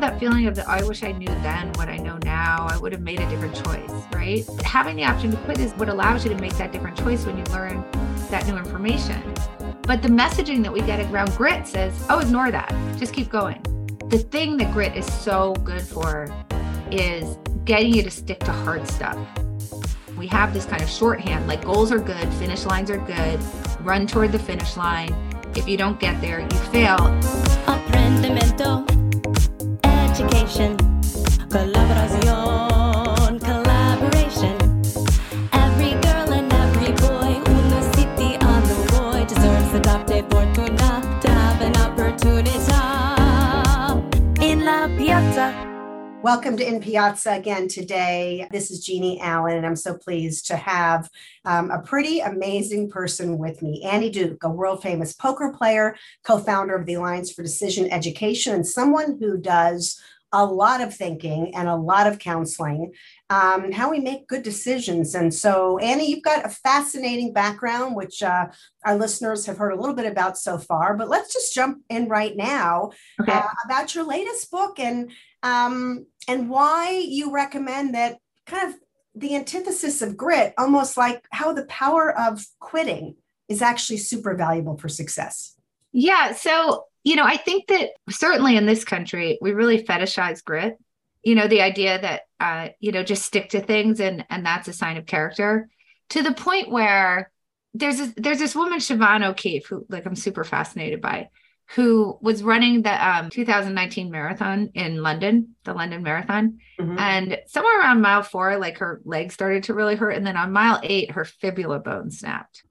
have that feeling of that I wish I knew then what I know now. I would have made a different choice, right? Having the option to quit is what allows you to make that different choice when you learn that new information. But the messaging that we get around grit says, oh, ignore that. Just keep going. The thing that grit is so good for is getting you to stick to hard stuff. We have this kind of shorthand like goals are good, finish lines are good, run toward the finish line. If you don't get there, you fail. Aprendimiento, education, colaboración, Welcome to In Piazza again today. This is Jeannie Allen, and I'm so pleased to have um, a pretty amazing person with me, Annie Duke, a world famous poker player, co founder of the Alliance for Decision Education, and someone who does a lot of thinking and a lot of counseling, um, how we make good decisions. And so, Annie, you've got a fascinating background, which uh, our listeners have heard a little bit about so far. But let's just jump in right now okay. uh, about your latest book and um, and why you recommend that kind of the antithesis of grit, almost like how the power of quitting is actually super valuable for success. Yeah. So, you know, I think that certainly in this country, we really fetishize grit. You know, the idea that, uh, you know, just stick to things and and that's a sign of character to the point where there's this, there's this woman Siobhan O'Keefe who like I'm super fascinated by who was running the um, 2019 marathon in London, the London Marathon. Mm-hmm. And somewhere around mile four, like her leg started to really hurt. And then on mile eight, her fibula bone snapped.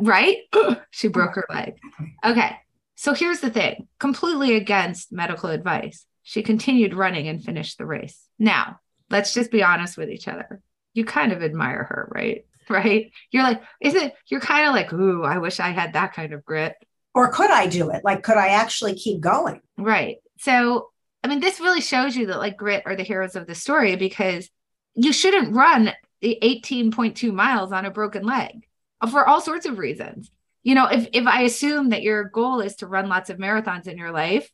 Right? she broke her leg. Okay. So here's the thing completely against medical advice. She continued running and finished the race. Now, let's just be honest with each other. You kind of admire her, right? Right? You're like, is it, you're kind of like, ooh, I wish I had that kind of grit or could I do it? Like, could I actually keep going? Right. So, I mean, this really shows you that like grit are the heroes of the story because you shouldn't run the 18.2 miles on a broken leg for all sorts of reasons. You know, if if I assume that your goal is to run lots of marathons in your life,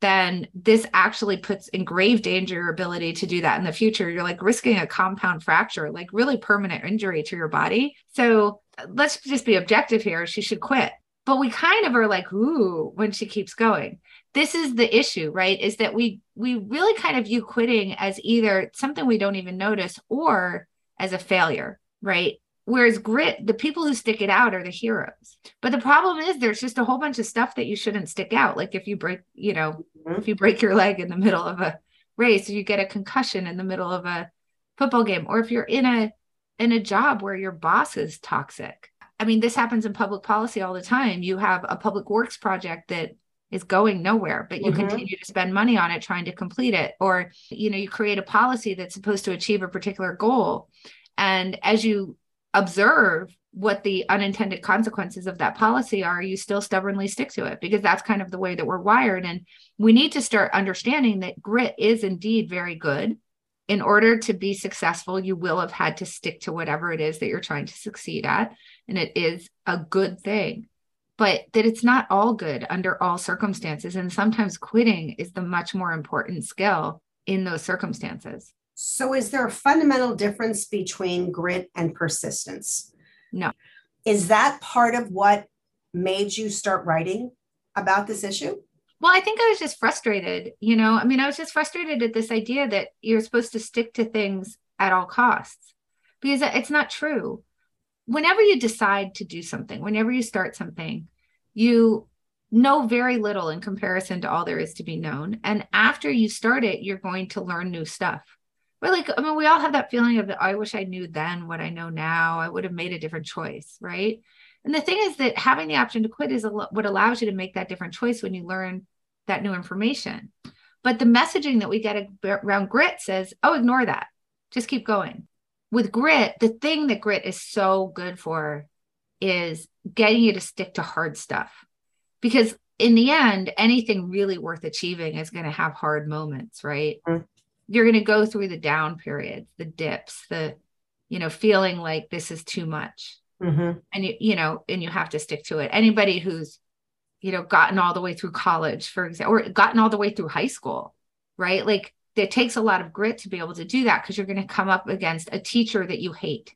then this actually puts in grave danger your ability to do that in the future. You're like risking a compound fracture, like really permanent injury to your body. So let's just be objective here. She should quit but we kind of are like ooh when she keeps going. This is the issue right? Is that we we really kind of view quitting as either something we don't even notice or as a failure right? Whereas grit the people who stick it out are the heroes. But the problem is there's just a whole bunch of stuff that you shouldn't stick out. Like if you break you know mm-hmm. if you break your leg in the middle of a race or you get a concussion in the middle of a football game. Or if you're in a in a job where your boss is toxic I mean, this happens in public policy all the time. You have a public works project that is going nowhere, but you mm-hmm. continue to spend money on it trying to complete it. Or, you know, you create a policy that's supposed to achieve a particular goal. And as you observe what the unintended consequences of that policy are, you still stubbornly stick to it because that's kind of the way that we're wired. And we need to start understanding that grit is indeed very good in order to be successful, you will have had to stick to whatever it is that you're trying to succeed at. And it is a good thing, but that it's not all good under all circumstances. And sometimes quitting is the much more important skill in those circumstances. So, is there a fundamental difference between grit and persistence? No. Is that part of what made you start writing about this issue? Well, I think I was just frustrated. You know, I mean, I was just frustrated at this idea that you're supposed to stick to things at all costs because it's not true. Whenever you decide to do something, whenever you start something, you know very little in comparison to all there is to be known. And after you start it, you're going to learn new stuff. But like, I mean, we all have that feeling of. I wish I knew then what I know now. I would have made a different choice, right? And the thing is that having the option to quit is what allows you to make that different choice when you learn that new information. But the messaging that we get around grit says, oh, ignore that. Just keep going. With grit, the thing that grit is so good for is getting you to stick to hard stuff. Because in the end, anything really worth achieving is going to have hard moments, right? Mm-hmm. You're going to go through the down periods, the dips, the, you know, feeling like this is too much. Mm-hmm. And you, you know, and you have to stick to it. Anybody who's you know gotten all the way through college for example or gotten all the way through high school right? Like it takes a lot of grit to be able to do that because you're going to come up against a teacher that you hate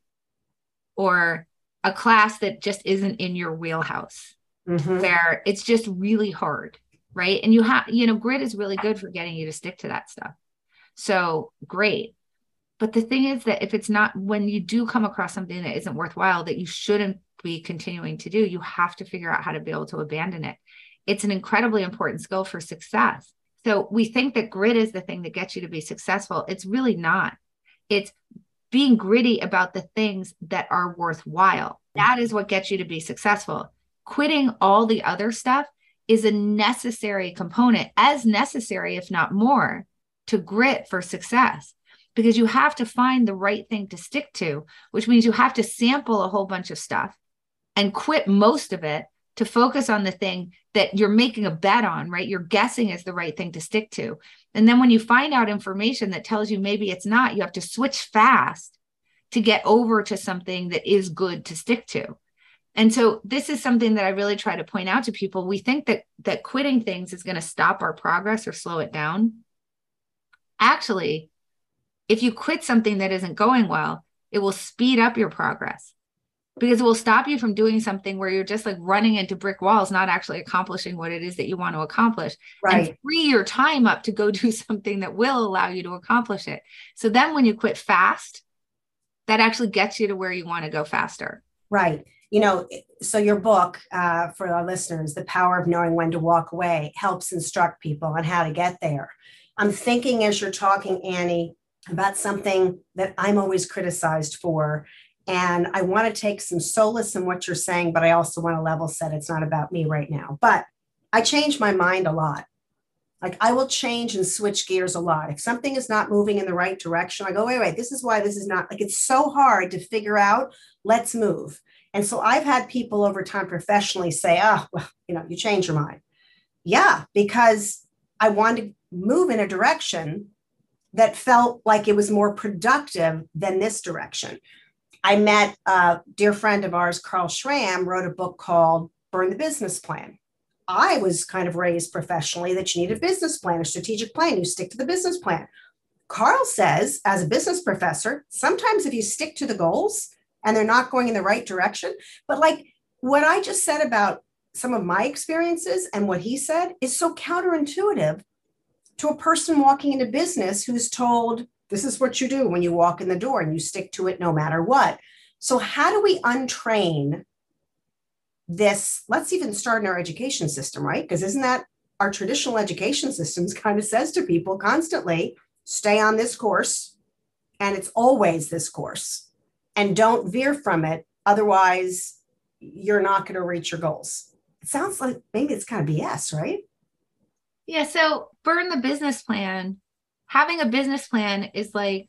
or a class that just isn't in your wheelhouse Mhm. where it's just really hard right and you have you know grit is really good for getting you to stick to that stuff so great but the thing is that if it's not when you do come across something that isn't worthwhile that you shouldn't be continuing to do you have to figure out how to be able to abandon it. It's an incredibly important skill for success. So we think that grit is the thing that gets you to be successful. It's really not. It's being gritty about the things that are worthwhile. That is what gets you to be successful. Quitting all the other stuff is a necessary component, as necessary, if not more, to grit for success. Because you have to find the right thing to stick to, which means you have to sample a whole bunch of stuff and quit most of it to focus on the thing that you're making a bet on, right? You're guessing is the right thing to stick to. And then when you find out information that tells you maybe it's not, you have to switch fast to get over to something that is good to stick to. And so this is something that I really try to point out to people. We think that that quitting things is going to stop our progress or slow it down. Actually, if you quit something that isn't going well, it will speed up your progress because it will stop you from doing something where you're just like running into brick walls, not actually accomplishing what it is that you want to accomplish. Right. And free your time up to go do something that will allow you to accomplish it. So then when you quit fast, that actually gets you to where you want to go faster. Right. You know, so your book uh, for our listeners, The Power of Knowing When to Walk Away, helps instruct people on how to get there. I'm thinking as you're talking, Annie, about something that I'm always criticized for. And I want to take some solace in what you're saying, but I also want to level set. It's not about me right now. But I change my mind a lot. Like I will change and switch gears a lot. If something is not moving in the right direction, I go, wait, wait, this is why this is not like it's so hard to figure out. Let's move. And so I've had people over time professionally say, oh, well, you know, you change your mind. Yeah, because I want to move in a direction that felt like it was more productive than this direction. I met a dear friend of ours, Carl Schramm, wrote a book called Burn the Business Plan. I was kind of raised professionally that you need a business plan, a strategic plan. You stick to the business plan. Carl says, as a business professor, sometimes if you stick to the goals and they're not going in the right direction, but like what I just said about some of my experiences and what he said is so counterintuitive to a person walking into business who's told, this is what you do when you walk in the door and you stick to it no matter what. So, how do we untrain this? Let's even start in our education system, right? Because isn't that our traditional education systems kind of says to people constantly stay on this course, and it's always this course, and don't veer from it. Otherwise, you're not going to reach your goals. It sounds like maybe it's kind of BS, right? Yeah. So burn the business plan. Having a business plan is like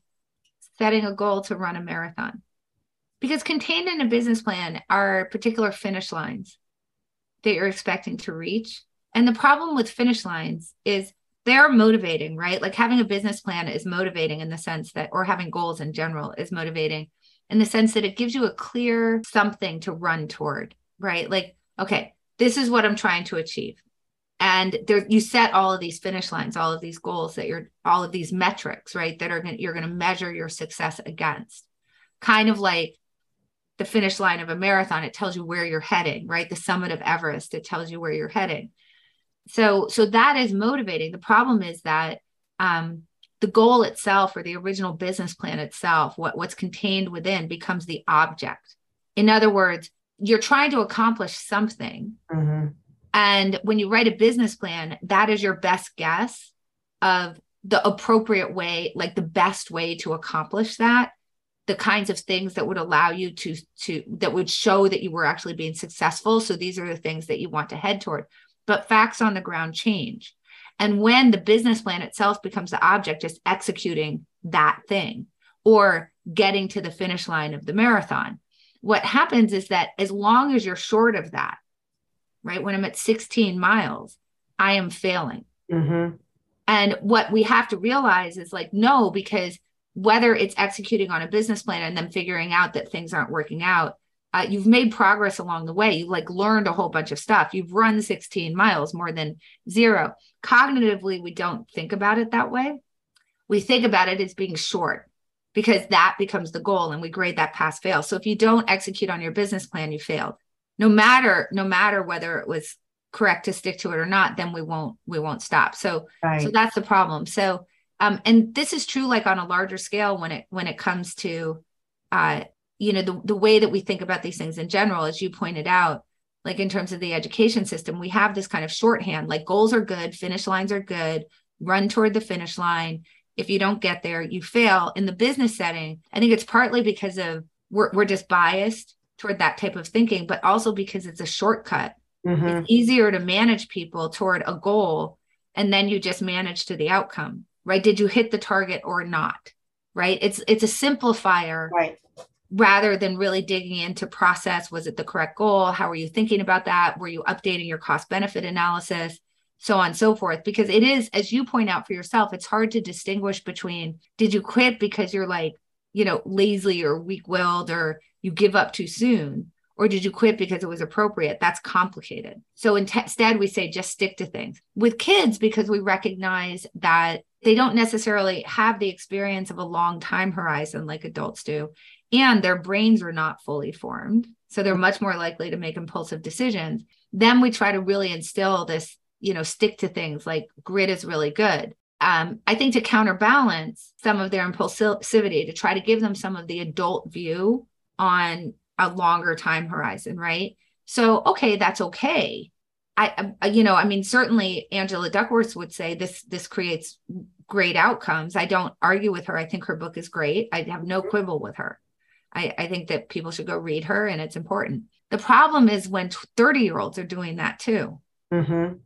setting a goal to run a marathon because contained in a business plan are particular finish lines that you're expecting to reach. And the problem with finish lines is they're motivating, right? Like having a business plan is motivating in the sense that, or having goals in general is motivating in the sense that it gives you a clear something to run toward, right? Like, okay, this is what I'm trying to achieve and there you set all of these finish lines all of these goals that you're all of these metrics right that are gonna, you're going to measure your success against. Kind of like the finish line of a marathon it tells you where you're heading right? The summit of everest it tells you where you're heading. So so that is motivating. The problem is that um the goal itself or the original business plan itself what what's contained within becomes the object. In other words you're trying to accomplish something Mm-hmm. And when you write a business plan, that is your best guess of the appropriate way, like the best way to accomplish that, the kinds of things that would allow you to to that would show that you were actually being successful. So these are the things that you want to head toward. But facts on the ground change. And when the business plan itself becomes the object, just executing that thing or getting to the finish line of the marathon, what happens is that as long as you're short of that, right? When I'm at 16 miles, I am failing. Mm-hmm. And what we have to realize is like, no, because whether it's executing on a business plan and then figuring out that things aren't working out, uh, you've made progress along the way. You like learned a whole bunch of stuff. You've run 16 miles more than zero. Cognitively, we don't think about it that way. We think about it as being short because that becomes the goal and we grade that pass fail. So if you don't execute on your business plan, you failed. No matter no matter whether it was correct to stick to it or not, then we won't we won't stop. So Right. so that's the problem. So um and this is true like on a larger scale when it when it comes to uh you know the the way that we think about these things in general as you pointed out like in terms of the education system we have this kind of shorthand like goals are good finish lines are good run toward the finish line if you don't get there you fail in the business setting i think it's partly because of we're, we're just biased toward that type of thinking but also because it's a shortcut. Mhm. it's easier to manage people toward a goal and then you just manage to the outcome right? Did you hit the target or not right? It's it's a simplifier Right. rather than really digging into process. Was it the correct goal? How are you thinking about that? Were you updating your cost benefit analysis? So on and so forth. Because it is as you point out for yourself it's hard to distinguish between did you quit because you're like you know lazy or weak-willed or you give up too soon or did you quit because it was appropriate? That's complicated. So in- instead we say just stick to things. With kids because we recognize that they don't necessarily have the experience of a long time horizon like adults do and their brains are not fully formed so they're much more likely to make impulsive decisions then we try to really instill this you know stick to things like grit is really good. Um, i think to counterbalance some of their impulsivity to try to give them some of the adult view on a longer time horizon right so okay that's okay I, I you know i mean certainly angela duckworth would say this this creates great outcomes i don't argue with her i think her book is great i have no mm-hmm. quibble with her I, I think that people should go read her and it's important. The problem is when 30 year olds are doing that too, Mhm.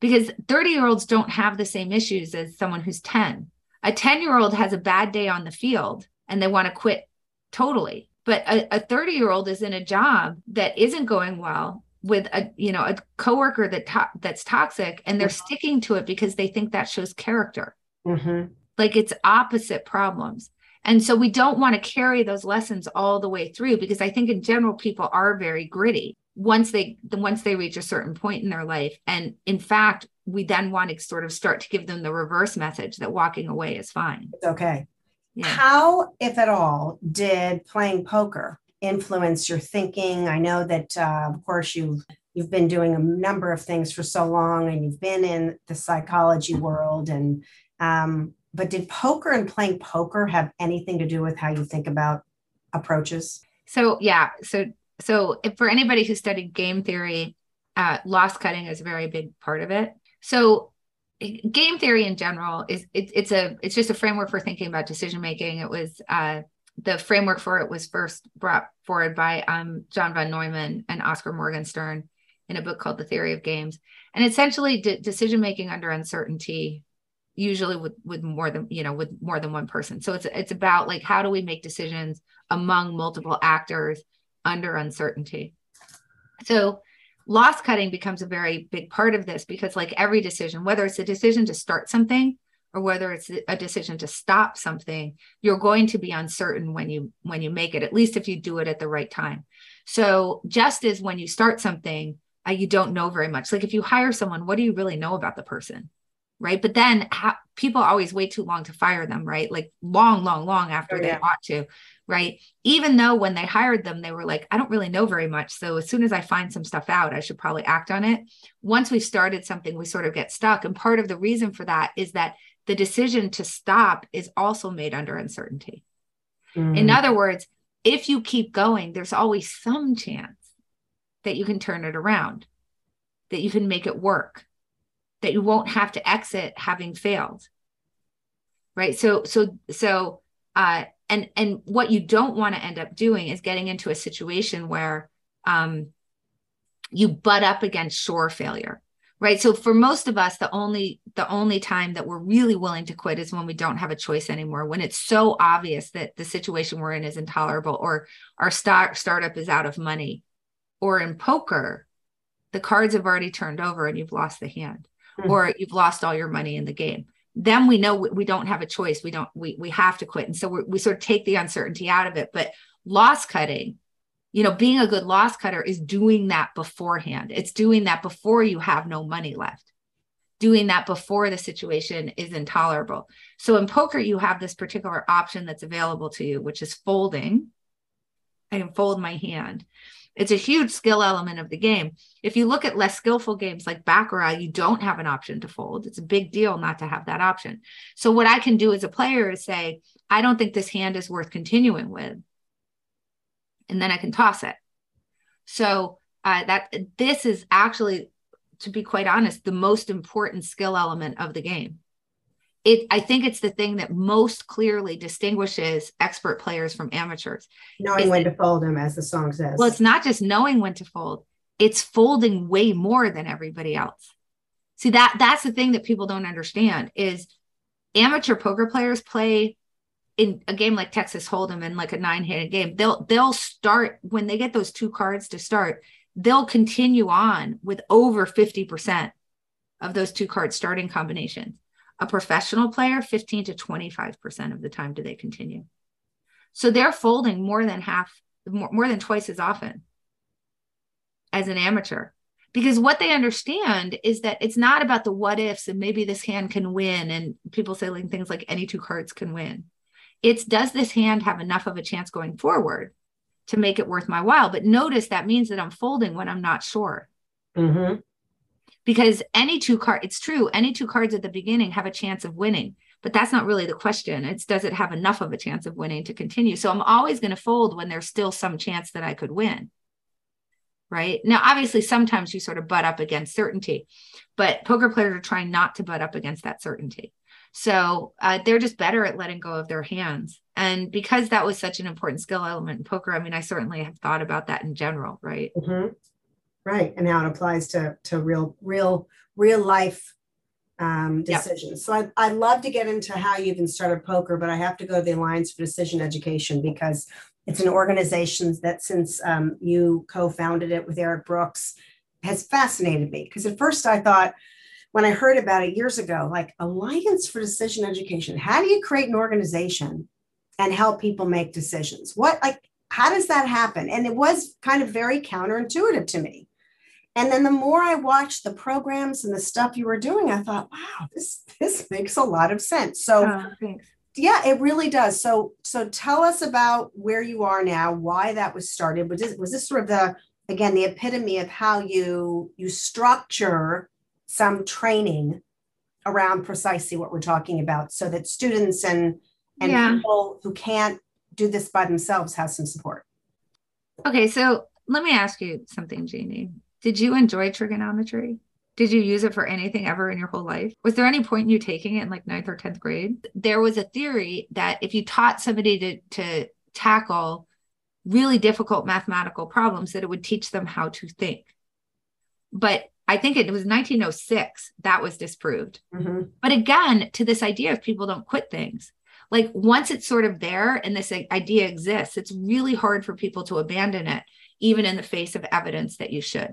because 30 year olds don't have the same issues as someone who's 10. A 10 year old has a bad day on the field and they want to quit totally. But a 30 year old is in a job that isn't going well with a you know a coworker that to- that's toxic and they're sticking to it because they think that shows character. Mhm. like it's opposite problems. And so we don't want to carry those lessons all the way through because i think in general people are very gritty once they once they reach a certain point in their life. And in fact we then want to sort of start to give them the reverse message that walking away is fine. It's okay. Yeah How, if at all, did playing poker influence your thinking? I know that, uh, of course, you've you've been doing a number of things for so long, and you've been in the psychology world. And um, but did poker and playing poker have anything to do with how you think about approaches? so yeah so so if for anybody who studied game theory uh, loss cutting is a very big part of it so game theory in general is it, it's a it's just a framework for thinking about decision making. It was uh, the framework for it was first brought forward by um, john von neumann and oscar morgenstern in a book called the theory of games. And essentially de- decision making under uncertainty usually with with more than you know with more than one person. So it's it's about like how do we make decisions among multiple actors under uncertainty? So loss cutting becomes a very big part of this because like every decision whether it's a decision to start something or whether it's a decision to stop something you're going to be uncertain when you when you make it at least if you do it at the right time. So just as when you start something uh, you don't know very much. Like if you hire someone what do you really know about the person right? But then people always wait too long to fire them right? Like long long long after Oh, they ought to right? Even though when they hired them they were like i don't really know very much so as soon as i find some stuff out i should probably act on it. Once we've started something we sort of get stuck and part of the reason for that is that the decision to stop is also made under uncertainty. In Mm, other words if you keep going there's always some chance that you can turn it around that you can make it work that you won't have to exit having failed right? So so so uh and and what you don't want to end up doing is getting into a situation where um you butt up against shore failure right? So for most of us the only the only time that we're really willing to quit is when we don't have a choice anymore when it's so obvious that the situation we're in is intolerable or our start startup is out of money. Or in poker the cards have already turned over and you've lost the hand Mhm. or you've lost all your money in the game then we know we, don't have a choice we don't we, we have to quit and so we sort of take the uncertainty out of it but loss cutting you know, being a good loss cutter is doing that beforehand. It's doing that before you have no money left, doing that before the situation is intolerable. So in poker, you have this particular option that's available to you, which is folding. I can fold my hand. It's a huge skill element of the game. If you look at less skillful games like Baccarat, you don't have an option to fold. It's a big deal not to have that option. So, what I can do as a player is say, I don't think this hand is worth continuing with. And then I can toss it. So, uh, that this is actually, to be quite honest, the most important skill element of the game it i think it's the thing that most clearly distinguishes expert players from amateurs. Knowing when to fold them as the song says. Well it's not just knowing when to fold it's folding way more than everybody else. See that that's the thing that people don't understand is amateur poker players play in a game like Texas Hold'em and like a nine-handed game, they'll they'll start when they get those two cards to start, they'll continue on with over 50% of those two card starting combinations. A professional player, 15 to 25% of the time do they continue. So they're folding more than half, more, more than twice as often as an amateur. Because what they understand is that it's not about the what ifs and maybe this hand can win. And people say like things like any two cards can win. It's does this hand have enough of a chance going forward to make it worth my while? But notice that means that I'm folding when I'm not sure. Mm-hmm because any two card it's true any two cards at the beginning have a chance of winning but that's not really the question. It's does it have enough of a chance of winning to continue? So i'm always going to fold when there's still some chance that i could win right? Now obviously sometimes you sort of butt up against certainty but poker players are trying not to butt up against that certainty. So uh, they're just better at letting go of their hands. And because that was such an important skill element in poker i mean i certainly have thought about that in general right? Mm-hmm. Right. And how it applies to, to real, real, real life um, decisions. Yep. So I, I'd love to get into how you even started poker, but I have to go to the Alliance for Decision Education because it's an organization that since um, you co-founded it with Eric Brooks has fascinated me. Because at first I thought, when I heard about it years ago, like Alliance for Decision Education, how do you create an organization and help people make decisions? What like how does that happen? And it was kind of very counterintuitive to me. And then the more I watched the programs and the stuff you were doing, I thought, wow, this this makes a lot of sense. So oh, yeah, it really does. So so tell us about where you are now, why that was started. Was this, was this sort of the again the epitome of how you you structure some training around precisely what we're talking about so that students and and yeah. people who can't do this by themselves have some support. Okay, so let me ask you something, Jeannie. Did you enjoy trigonometry? Did you use it for anything ever in your whole life? Was there any point in you taking it in like ninth or 10th grade? There was a theory that if you taught somebody to, to tackle really difficult mathematical problems, that it would teach them how to think. But I think it was 1906 that was disproved. Mm-hmm. But again, to this idea of people don't quit things, like once it's sort of there and this idea exists, it's really hard for people to abandon it, even in the face of evidence that you should.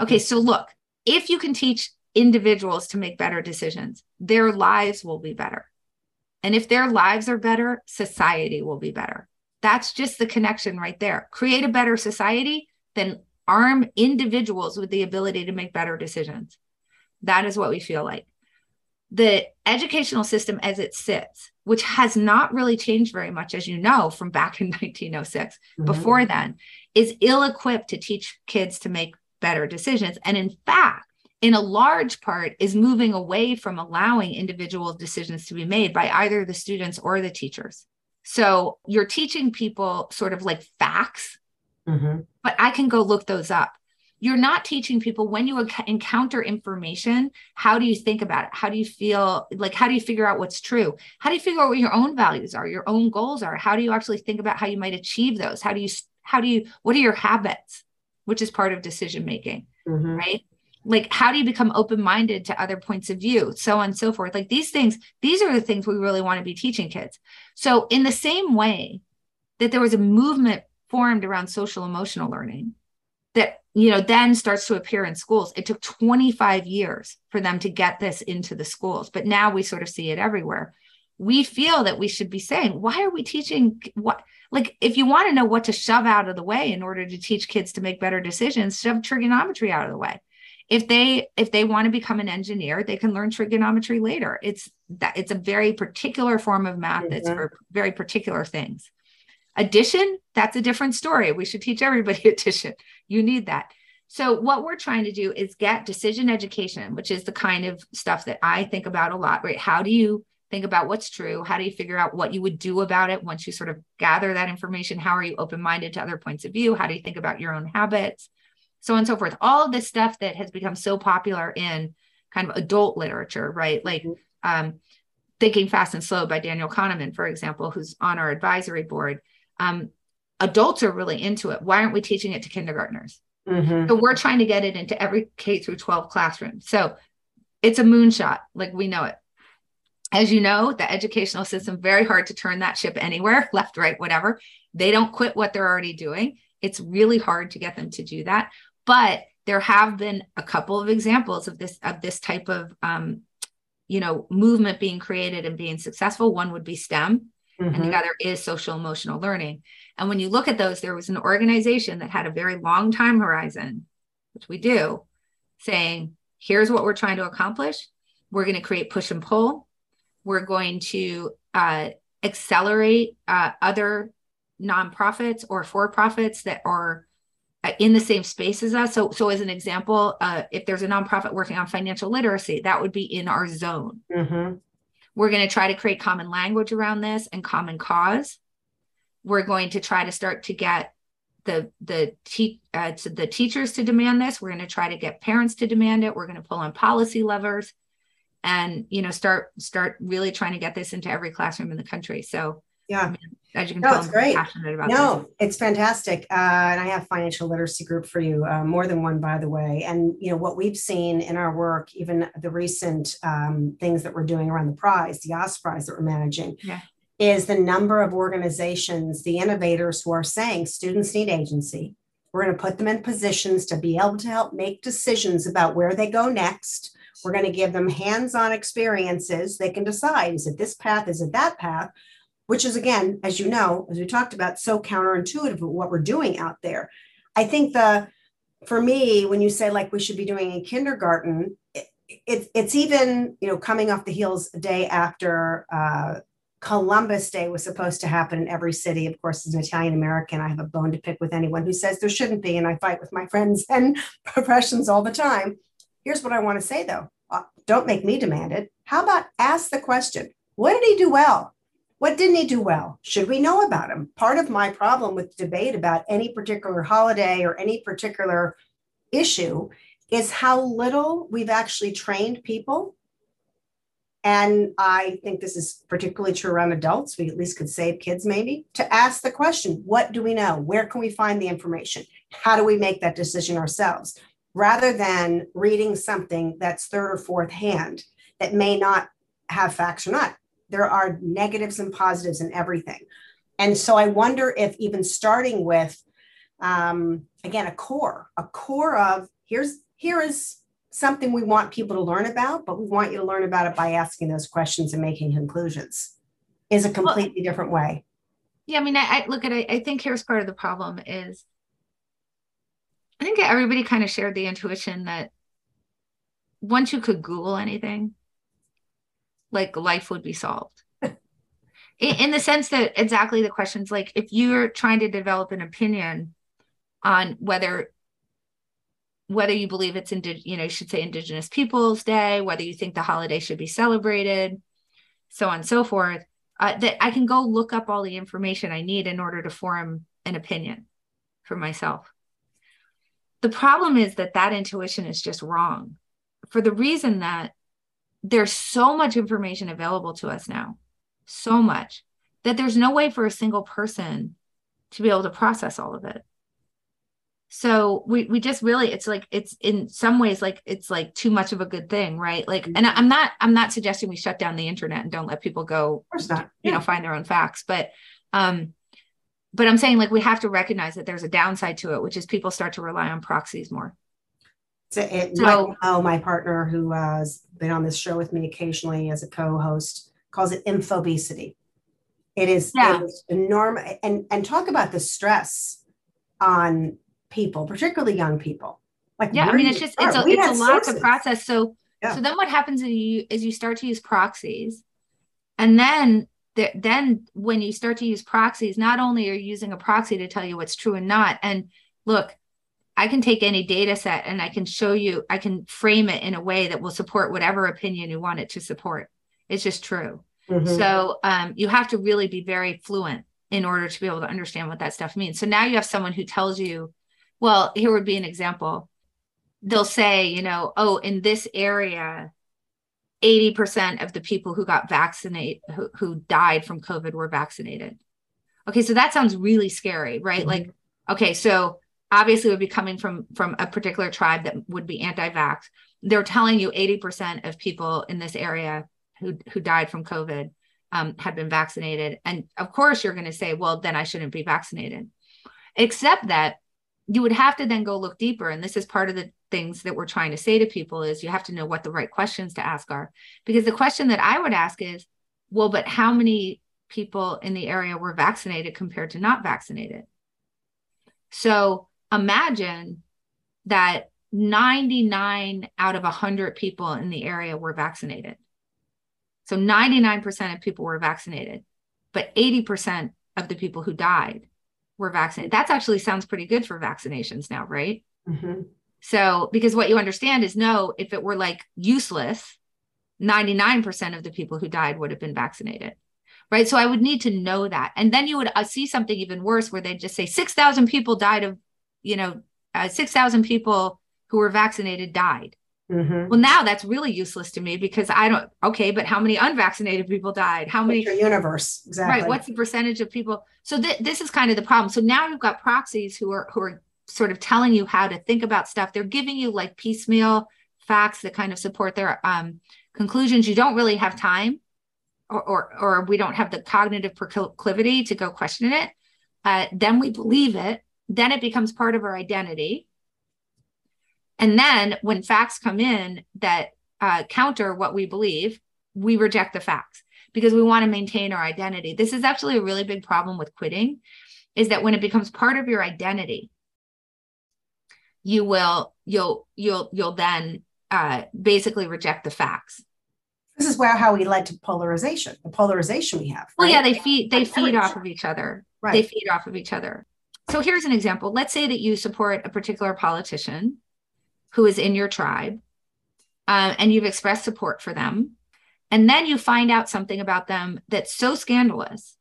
Okay, so look, if you can teach individuals to make better decisions, their lives will be better. And if their lives are better, society will be better. That's just the connection right there. Create a better society, then arm individuals with the ability to make better decisions. That is what we feel like. The educational system as it sits, which has not really changed very much, as you know, from back in 1906, mm-hmm. before then, is ill equipped to teach kids to make better decisions. And in fact, in a large part, is moving away from allowing individual decisions to be made by either the students or the teachers. So you're teaching people sort of like facts, mm-hmm. but I can go look those up. You're not teaching people when you encounter information, how do you think about it? How do you feel? Like, how do you figure out what's true? How do you figure out what your own values are, your own goals are? How do you actually think about how you might achieve those? How do you, how do you, what are your habits? Which is part of decision making, mm-hmm. right? Like, how do you become open minded to other points of view, so on and so forth? Like, these things, these are the things we really want to be teaching kids. So, in the same way that there was a movement formed around social emotional learning that you know then starts to appear in schools it took 25 years for them to get this into the schools but now we sort of see it everywhere we feel that we should be saying, why are we teaching what? Like, if you want to know what to shove out of the way in order to teach kids to make better decisions, shove trigonometry out of the way. If they if they want to become an engineer, they can learn trigonometry later. It's that it's a very particular form of math that's Mhm. for very particular things. Addition, that's a different story. We should teach everybody addition. You need that. So, what we're trying to do is get decision education, which is the kind of stuff that I think about a lot, right? How do you think about what's true? How do you figure out what you would do about it once you sort of gather that information? How are you open minded to other points of view? How do you think about your own habits? So on and so forth. All of this stuff that has become so popular in kind of adult literature, right? Like Mhm. um, Thinking Fast and Slow by Daniel Kahneman, for example, who's on our advisory board. Um, adults are really into it. Why aren't we teaching it to kindergartners? Mhm. So we're trying to get it into every K through 12 classroom. So it's a moonshot, like we know it. As you know, the educational system very hard to turn that ship anywhere, left, right, whatever. They don't quit what they're already doing. It's really hard to get them to do that. But there have been a couple of examples of this of this type of um, you know movement being created and being successful. One would be STEM, and Mhm. the other is social emotional learning. And when you look at those, there was an organization that had a very long time horizon, which we do, saying, here's what we're trying to accomplish. We're going to create push and pull. We're going to uh, accelerate uh, other nonprofits or for profits that are uh, in the same space as us. So, so as an example, uh, if there's a nonprofit working on financial literacy, that would be in our zone. Mhm. We're going to try to create common language around this and common cause. We're going to try to start to get the the te- uh, to the teachers to demand this. We're going to try to get parents to demand it. We're going to pull on policy levers, and you know start start really trying to get this into every classroom in the country. So Yeah. as you can No, tell, it's I'm great. passionate about this. No, it's fantastic. Uh, and I have financial literacy group for you, uh, more than one, by the way. And you know what we've seen in our work, even the recent um, things that we're doing around the prize, the OS prize that we're managing, Yeah. is the number of organizations, the innovators who are saying students need agency. We're going to put them in positions to be able to help make decisions about where they go next. We're going to give them hands-on experiences. They can decide: is it this path? Is it that path? which is again, as you know, as we talked about, so counterintuitive of what we're doing out there. I think the for me, when you say like we should be doing in kindergarten, it, it, it's even you know coming off the heels a day after uh, Columbus Day was supposed to happen in every city. Of course, as an Italian American, I have a bone to pick with anyone who says there shouldn't be, and I fight with my friends and professions all the time. Here's what I want to say though: Uh, don't make me demand it. How about ask the question? What did he do well? What didn't he do well? Should we know about him? Part of my problem with debate about any particular holiday or any particular issue is how little we've actually trained people. And I think this is particularly true around adults. We at least could save kids, maybe, to ask the question what do we know? Where can we find the information? How do we make that decision ourselves? Rather than reading something that's third or fourth hand that may not have facts or not there are negatives and positives in everything. And so I wonder if even starting with, um, again, a core, a core of here's here is something we want people to learn about, but we want you to learn about it by asking those questions and making conclusions, is a completely different way. Yeah, I mean, I, I look at it. I think here's part of the problem is I think everybody kind of shared the intuition that once you could Google anything, like life would be solved. in, in the sense that exactly the questions like if you're trying to develop an opinion on whether whether you believe it's indi- you know you should say indigenous peoples day whether you think the holiday should be celebrated so on and so forth uh, that i can go look up all the information i need in order to form an opinion for myself the problem is that that intuition is just wrong for the reason that there's so much information available to us now, so much that there's no way for a single person to be able to process all of it. So we we just really it's like it's in some ways like it's like too much of a good thing, right? Like and I'm not I'm not suggesting we shut down the internet and don't let people go Of course not. you know find their own facts, but um but I'm saying like we have to recognize that there's a downside to it, which is people start to rely on proxies more. So it, So- Michael O, my partner who uh, has been on this show with me occasionally as a co-host, calls it infobesity. It is, Yeah. it is enormous. And, and talk about the stress on people, particularly young people. Like, Yeah, I mean, it's just it's a We it's a lot to process. So Yeah. so then what happens is you is you start to use proxies, and then the, then when you start to use proxies, not only are you using a proxy to tell you what's true and not, and look, I can take any data set and I can show you, I can frame it in a way that will support whatever opinion you want it to support. It's just true. Mhm. So um, you have to really be very fluent in order to be able to understand what that stuff means. So now you have someone who tells you, well, here would be an example. They'll say, you know, oh, in this area, 80% of the people who got vaccinated, who, who died from COVID were vaccinated. Okay, so that sounds really scary, right? Mhm. Like, okay, so obviously it would be coming from from a particular tribe that would be anti-vax. They're telling you 80% of people in this area who who died from COVID um, had been vaccinated. And of course, you're going to say, well, then I shouldn't be vaccinated. Except that you would have to then go look deeper. And this is part of the things that we're trying to say to people is you have to know what the right questions to ask are. Because the question that I would ask is, well, but how many people in the area were vaccinated compared to not vaccinated? So imagine that 99 out of 100 people in the area were vaccinated. So 99% of people were vaccinated, but 80% of the people who died were vaccinated. That actually sounds pretty good for vaccinations now, right? Mhm. So, because what you understand is no, if it were like useless, 99% of the people who died would have been vaccinated. Right. So, I would need to know that. And then you would uh, see something even worse where they just say 6,000 people died of, you know, uh, 6,000 people who were vaccinated died. Mhm. Well, now that's really useless to me because I don't, okay, but how many unvaccinated people died? How many? Your universe? Exactly. Right. What's the percentage of people? So th- this is kind of the problem. So now you've got proxies who are who are sort of telling you how to think about stuff. They're giving you like piecemeal facts that kind of support their um, conclusions. You don't really have time, or or, or we don't have the cognitive proclivity to go question it. Uh, then we believe it. Then it becomes part of our identity. And then when facts come in that uh, counter what we believe, we reject the facts because we want to maintain our identity. This is actually a really big problem with quitting is that when it becomes part of your identity, you will you'll you'll you'll then uh, basically reject the facts. This is where how we led to polarization, the polarization we have. Well, yeah, they feed they feed off of each other. Right. They feed off of each other. So here's an example. Let's say that you support a particular politician who is in your tribe, uh, and you've expressed support for them, and then you find out something about them that's so scandalous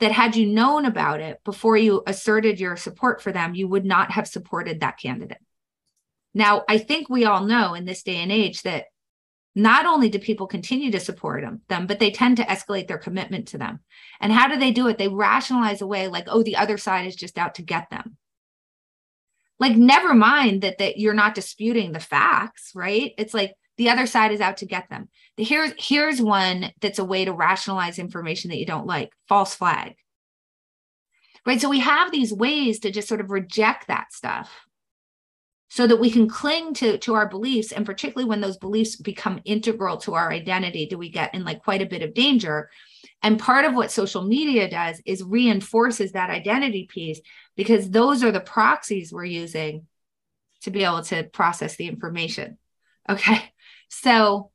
that had you known about it before you asserted your support for them, you would not have supported that candidate. Now, I think we all know in this day and age that not only do people continue to support them, them, but they tend to escalate their commitment to them. And how do they do it? They rationalize away like, oh, the other side is just out to get them. Like, never mind that that you're not disputing the facts, right? It's like the other side is out to get them. Here's here's one that's a way to rationalize information that you don't like. False flag. Right. So we have these ways to just sort of reject that stuff so that we can cling to to our beliefs and particularly when those beliefs become integral to our identity do we get in like quite a bit of danger and part of what social media does is reinforces that identity piece because those are the proxies we're using to be able to process the information okay so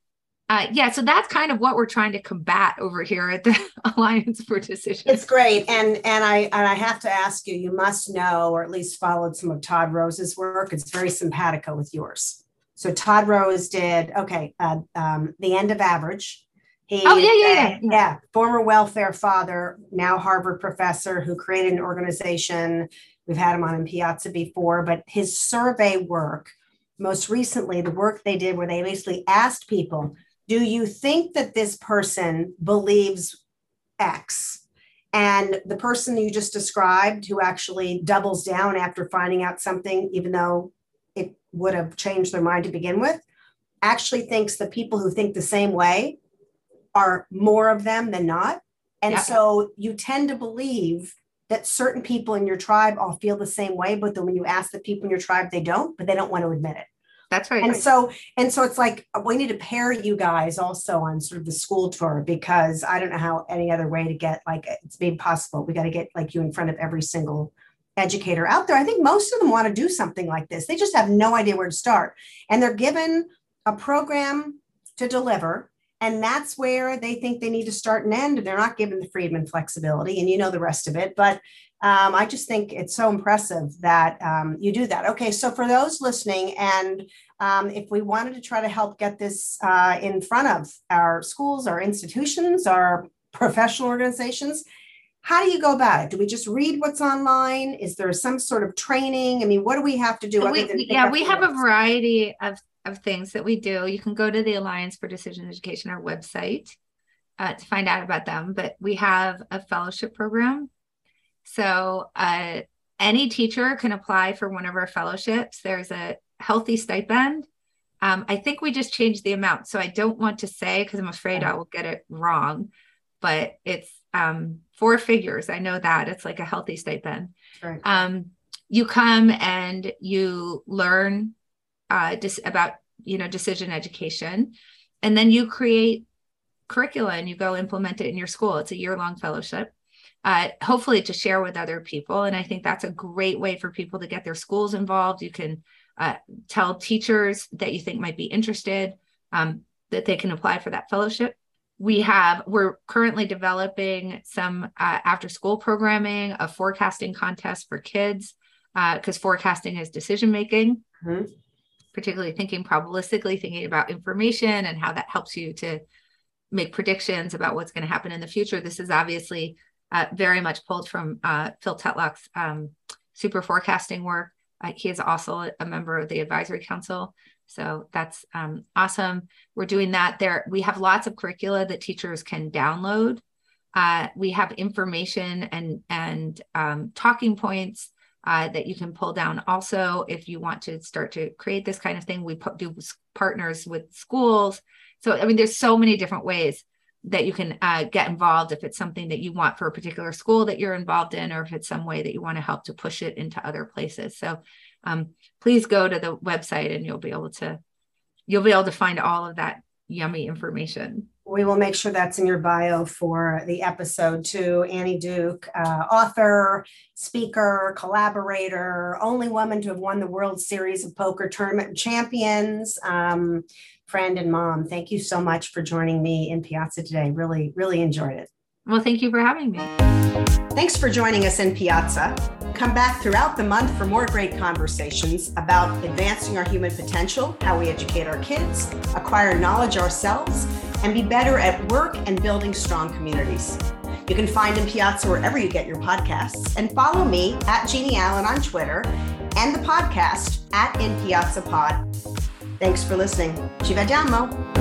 uh, yeah so that's kind of what we're trying to combat over here at the alliance for decision It's great, and and I and I have to ask you. You must know, or at least followed some of Todd Rose's work. It's very simpatico with yours. So Todd Rose did okay. Uh, um, the end of average. He, Oh, yeah, yeah, yeah, yeah. yeah. Former welfare father, now Harvard professor, who created an organization. We've had him on in Piazza before, but his survey work, most recently, the work they did where they basically asked people, "Do you think that this person believes X. And the person you just described, who actually doubles down after finding out something, even though it would have changed their mind to begin with, actually thinks the people who think the same way are more of them than not. And Yeah. so you tend to believe that certain people in your tribe all feel the same way, but then when you ask the people in your tribe, they don't, but they don't want to admit it. That's right. And so, and so it's like uh, we need to pair you guys also on sort of the school tour because I don't know how any other way to get like uh, it's made possible. We got to get like you in front of every single educator out there. I think most of them want to do something like this. They just have no idea where to start. And they're given a program to deliver. And that's where they think they need to start and end. And They're not given the freedom and flexibility, and you know the rest of it. But um, I just think it's so impressive that um, you do that. Okay, so for those listening, and um, if we wanted to try to help get this uh, in front of our schools, our institutions, our professional organizations, how do you go about it? Do we just read what's online? Is there some sort of training? I mean, what do we have to do? We, yeah, we have a variety of, of things that we do. You can go to the Alliance for Decision Education, our website, uh, to find out about them. But we have a fellowship program. So uh, any teacher can apply for one of our fellowships. There's a healthy stipend. Um, I think we just changed the amount. So I don't want to say because I'm afraid I will get it wrong, but it's um, four figures. I know that it's like a healthy stipend. Right. Um, you come and you learn uh, dis- about you know decision education, and then you create curricula and you go implement it in your school. It's a year long fellowship. Uh, hopefully to share with other people. And I think that's a great way for people to get their schools involved. You can uh, tell teachers that you think might be interested um, that they can apply for that fellowship we have we're currently developing some uh, after school programming a forecasting contest for kids because uh, forecasting is decision making mm-hmm. Particularly thinking probabilistically thinking about information and how that helps you to make predictions about what's going to happen in the future this is obviously uh, very much pulled from uh, phil tetlock's um, super forecasting work uh, he is also a member of the advisory council so that's um, awesome. We're doing that there. We have lots of curricula that teachers can download. Uh, we have information and and um, talking points uh, that you can pull down. Also, if you want to start to create this kind of thing, we do partners with schools. So I mean, there's so many different ways that you can uh, get involved if it's something that you want for a particular school that you're involved in, or if it's some way that you want to help to push it into other places. So um, please go to the website and you'll be able to you'll be able to find all of that yummy information. We will make sure that's in your bio for the episode too. Annie Duke, uh, author, speaker, collaborator, only woman to have won the World Series of Poker Tournament Champions, um, friend and mom. Thank you so much for joining me in Piazza today. Really, really enjoyed it. Well, thank you for having me. Thanks for joining us in Piazza. Come back throughout the month for more great conversations about advancing our human potential, how we educate our kids, acquire knowledge ourselves, and be better at work and building strong communities. You can find In Piazza wherever you get your podcasts and follow me at Jeanne Allen on Twitter and the podcast at In Piazza Pod. Thanks for listening. Ci vediamo.